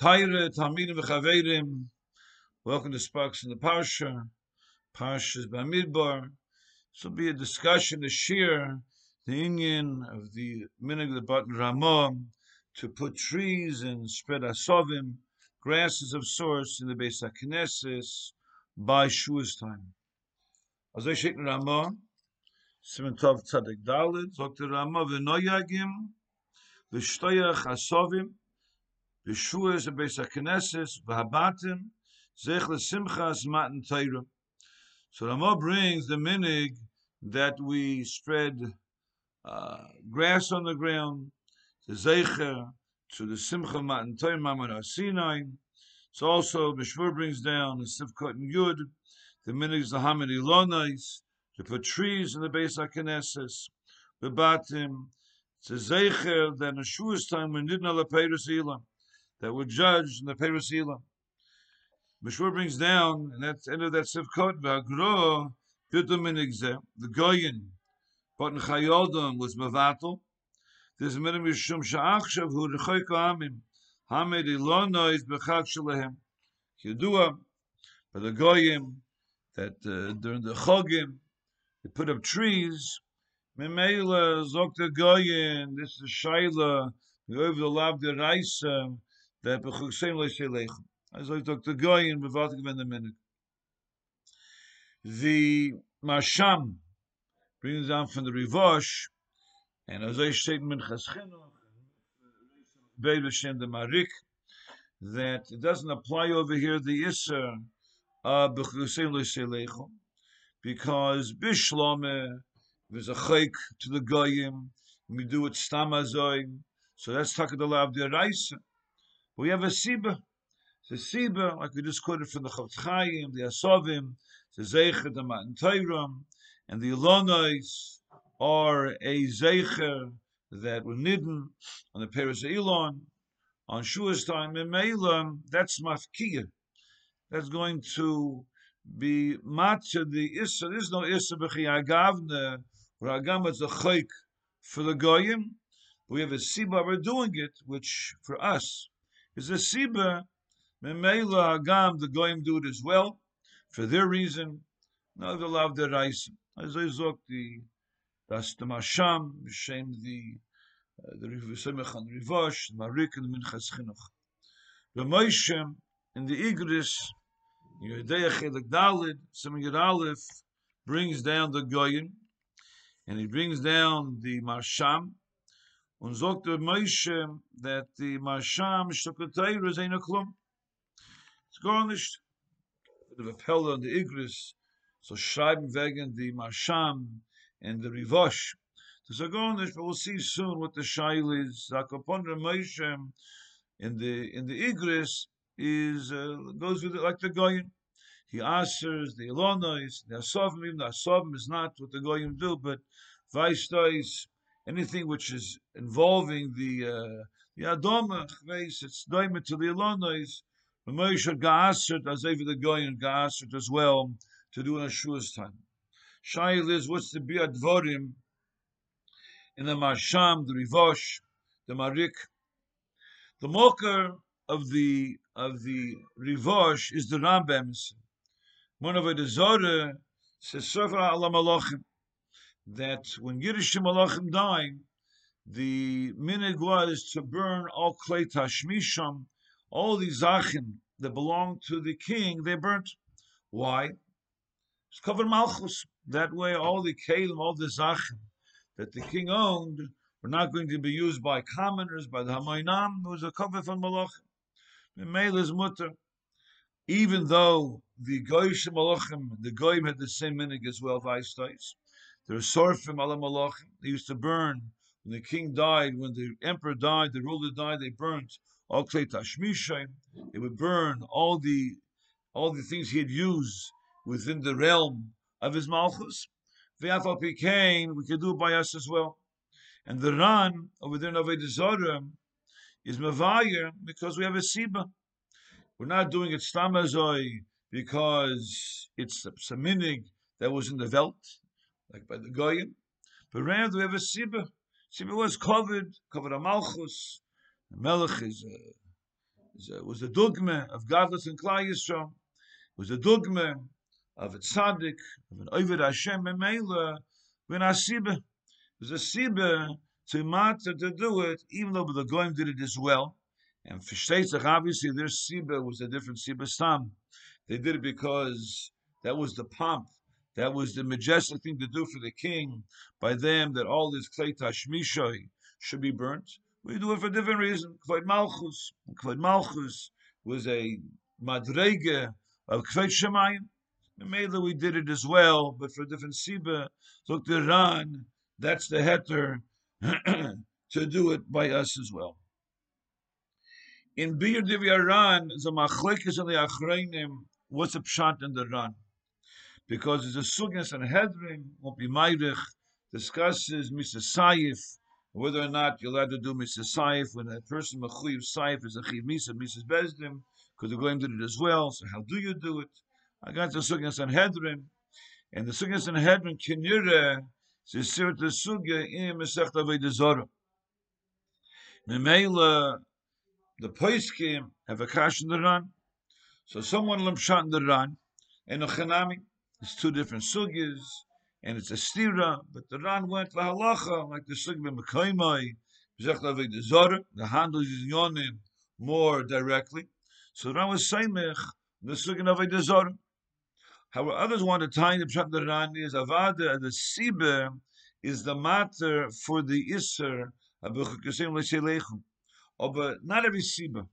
Taira, Talmidim v'Chaverim. Welcome to Sparks in the Parsha. Parsha's Bamidbar. This will be a discussion, a shir, the union of the minig the button Ramah to put trees and spread asovim, grasses of sorts in the Beis HaKnesses by Shua's time. As I shake Ramah, Simon Tov Tzadik Dalit, Dr. Ramah v'noyagim, v'shtoyach asovim, Yeshua's a Beis HaKnesses, v'habatim, zech l'simchas matan Torah. So Ramah brings the minig that we spread uh, grass on the ground, the zecher, to the simcha matan Torah, mamar Sinai. So also Mishmur brings down the Sivkot and Yud, the minig the Hamid Ilonais, to put trees in the Beis HaKnesses, v'batim, to zecher, that in Yeshua's time when didn't have a Ilam that were judged in the Perusila. Mishmur brings down, and that's end of that Sivkot, Minigzeh, the Goyin, but in Chayodom was Mavatal. There's minimum Yishum Sha'achshav, who Rechoyko Amim, Hamed Ilono is Bechak Shalehem. Yedua, but the Goyim, that uh, during the Chogim, they put up trees, Memela, Zokta Goyin, this is Shaila, over the Lav de Raisa, that bechusein lo shelech as I talk to guy in bevat given the minute. The masham brings down from the rivosh and as I said min chaschenu beil shem the marik that it doesn't apply over here the iser of lo shelech because bishlome there's a chayk to the goyim we do it stamazoy so let's talk about the rice we have a siba. The siba, like we just quoted from the Chofetz Chaim, the Asovim, the Zeicher, the Matan Torah, and the Ilonais are a Zeicher that were nidden on the Paris Elon, on Shua's time, in Meilam, that's Mafkiyah. That's going to be matcha the Issa. There's no Issa b'chi agavne, where agam is a chayk for the goyim. We have a siba, we're doing it, which for us, is a siba memela agam the goyim do it as well for their reason no the love the rice as I zok the das the masham shem the uh, the rivusemach and rivosh marik and minchas chinuch. The moishem in the igris Yedei Chelik Dalid, Simon Yud brings down the Goyin, and he brings down the Marsham, und sagt der Moshe that the Masham Shukatayr is ein klum. It's garnished. The Vapel and the Igris so schreiben wegen the Masham and the Rivosh. So garnished, but we'll see soon what the Shail is. Zakopon the Moshe in the in the Igris is uh, goes with it like the Goyin. He answers the Elonois, the Asovim, the Asovim is not what the Goyim do, but Vaistois, anything which is involving the uh, the Adoma chveis, it's daimit to the Elonois. The Moshe Gaasert, as even the Goyen Gaasert as well, to do in Ashua's time. Shail is, what's the Biadvorim in the Masham, the Rivosh, the Marik. The mocker of the of the Rivosh is the Rambam. One of the Zora says Sefer Alam that when Yiddish Malachim died, the minig was to burn all klei tashmisham, all the zachin that belonged to the king, they burnt. Why? It's covered malchus. That way, all the kalim, all the zachin that the king owned were not going to be used by commoners, by the hamoinam. It was a cover from malachim. The mutter. Even though the goyish malachim, the goyim had the same minig as well, vice there are sorfim ala malachim. They used to burn when the king died, when the emperor died, the ruler died. They burnt all klei tashmishay. They would burn all the all the things he had used within the realm of his malchus. Pikain, we could do it by us as well. And the Ran over there in Avodah is Mavayer because we have a Siba. We're not doing it Stamazoi because it's a Saminig that was in the Welt like by the Goyim. But rather we have a Sibba. Sibba was covered, covered a Malchus. Melech is a, It was a dogma of godless and Klal Yisrael. Was a dogma of a tzaddik, of an Ovid Hashem, and Mela, when a Sibbe. It was a Sibbe to matter to do it, even though the Goyim did it as well. And for Shteitzach, obviously, their Sibbe was a different Sibbe Stam. They did it because that was the pomp, that was the majestic thing to do for the king, by them that all this Klei Tashmishoy should be burnt. We do it for different reason. Kvod Malchus. Kvod Malchus was a madrege of Kvod Shemayim. Maybe we did it as well, but for different siba. Look, the Ran, that's the heter to do it by us as well. In Bir Divya Ran, the machlekes and the achreinim, what's a pshat in the Ran? Because it's a and hedrim, won't be meirich, discusses Mr. Saif, whether or not you're allowed to do Mr. Saif when a person mechuyev Saif is a chiv Misa, Mrs. Bezdim, because the Goyim did it as well. So how do you do it? I got the Sugya Sanhedrin, and the Sugya Sanhedrin kinire zisir the Sugya in Masech Avodah. Memela, the Poiskim have a kash in the run. so someone limshat in the run, and a Chanami, it's two different Sugyas, and it's a stira, but the Ran went for halacha, like the Sugya Avodah Zorah, the handle is yonim more directly. So the Ran was Seimech, the Sugya Zorah. However, others want to tie the pshat the Ran is avada the sibe is the matter for the le'shelechum. Oh, but not every sibe.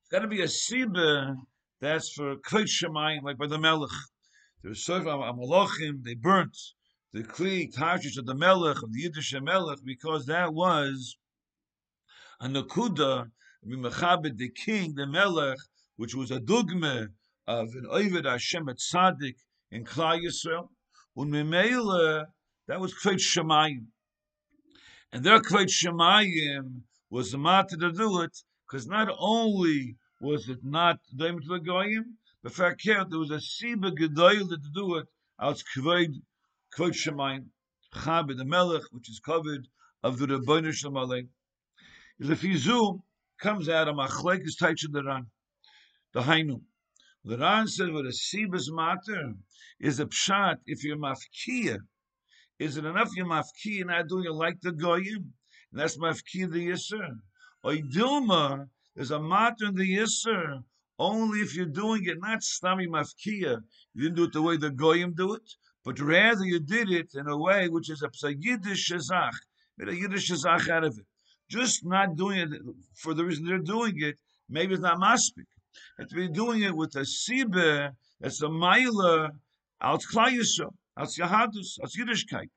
It's got to be a sibe that's for shemayim, like by the melech. There's so amalachim they burnt the kli tashish of the melech of the Yiddish melech because that was a nakuda b'mechabed the king the melech which was a dugme of an Ovid Hashem at Tzaddik in Klal Yisrael, and Memela, that was Kveit Shemayim. And their Kveit Shemayim was the matter to do it, because not only was it not Daim to the Goyim, but for there was a Siba Gedoyle to do it, as Kveit Kveit Shemayim, Chabed the Melech, which is covered of the Rebbeinu Shalom The Fizu comes out of Machlek is Taich the Ran, the Hainu. The Ran said what a sibas matter is a pshat if you're mafkiya. Is it enough you're mafkiya not doing it like the goyim? And that's mafkiya the yisr. Or dilma is a matter in the yisr only if you're doing it not stami mafkiya. You didn't do it the way the goyim do it, but rather you did it in a way which is a yiddish shazach. Made a yiddish shazach out of it. Just not doing it for the reason they're doing it, maybe it's not maspik have to be doing it with a sibe, that's a maila, als klayisha, als yahadus, als yiddishkeit.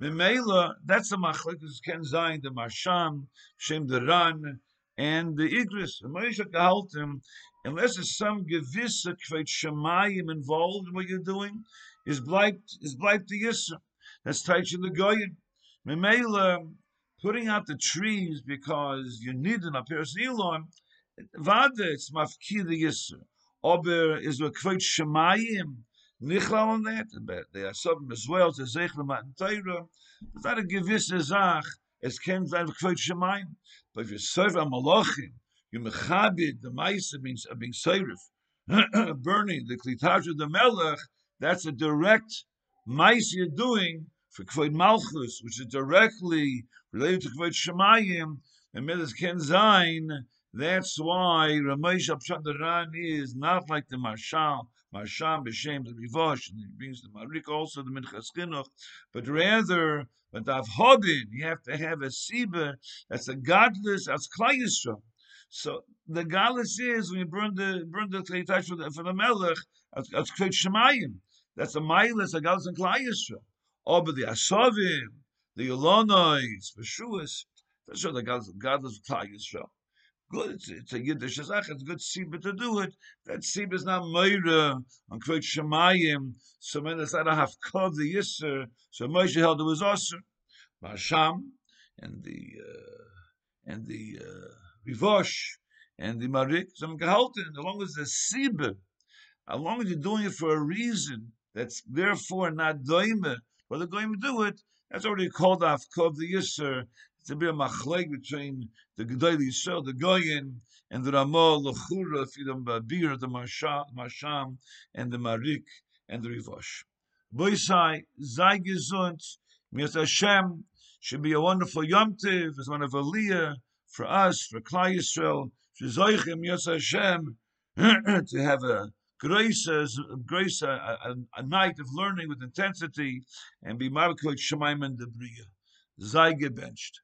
Memela, that's the machlekes ken zayin, the marsham, shem the ran, and the igris. The Moshe gehalten, unless there's some gewisse kveit shemayim involved in what you're doing, is bleibt, is bleibt the yisra. That's taich in the goyin. Memela, putting out the trees because you need an appearance elon, Vade, it's mafkir the Yisr. Ober is a kvot shemayim, nichlal on that, but they are some as well, to zeichle matan teira. It's not a gewisse zach, es ken sein kvot shemayim. But if you serve a malachim, you mechabit, the maisa means uh, being seirif, burning the klitaj of the melech, that's a direct maisa you're doing for kvod malchus, which is directly related to kvod shemayim, and midas ken that's why Ramesh Apshat the Ran is not like the Marshal, Marshal B'Shem the Rivosh, and he brings the Marik also the Minchas Chinuch, but rather, but Avhodin, you have to have a Siba that's a godless, that's Klai So the godless is when you burn the burn the Tleitash for the, for the Melech, that's Kveit Shemayim. That's a Mailis, a godless and Klai but the Asovim, the Yolonois, the Shuas, that's what the godless, godless Klai good. It's, it's a Yiddish Zach. It's good Siba to do it. That Siba is not Meira on Kvot Shemayim. So when it's not a Hafkov, the Yisr, so Moshe held it was Osir. Masham, and the, uh, and the, uh, Rivosh, and the Marik, some gehalten, as long as the Siba, as long as you're doing it for a reason, that's therefore not doime, but they're going to do it, that's already called off Kov the Yisr. To be a machleg between the Gedali Yisrael, the Goyin, and the Ramah, Lechura, Fidam Babir, the Masham, and the Marik, and the Rivosh. Boisai, sei gesund, mir Hashem, should be a wonderful Yom Tiv, as one of Aliyah, for us, for Klai Yisrael, Shizoichem Yos Hashem, to have a grace, grace, a, a, a, night of learning with intensity, and be Markot Shemaim and the Bria. Sei gebenched.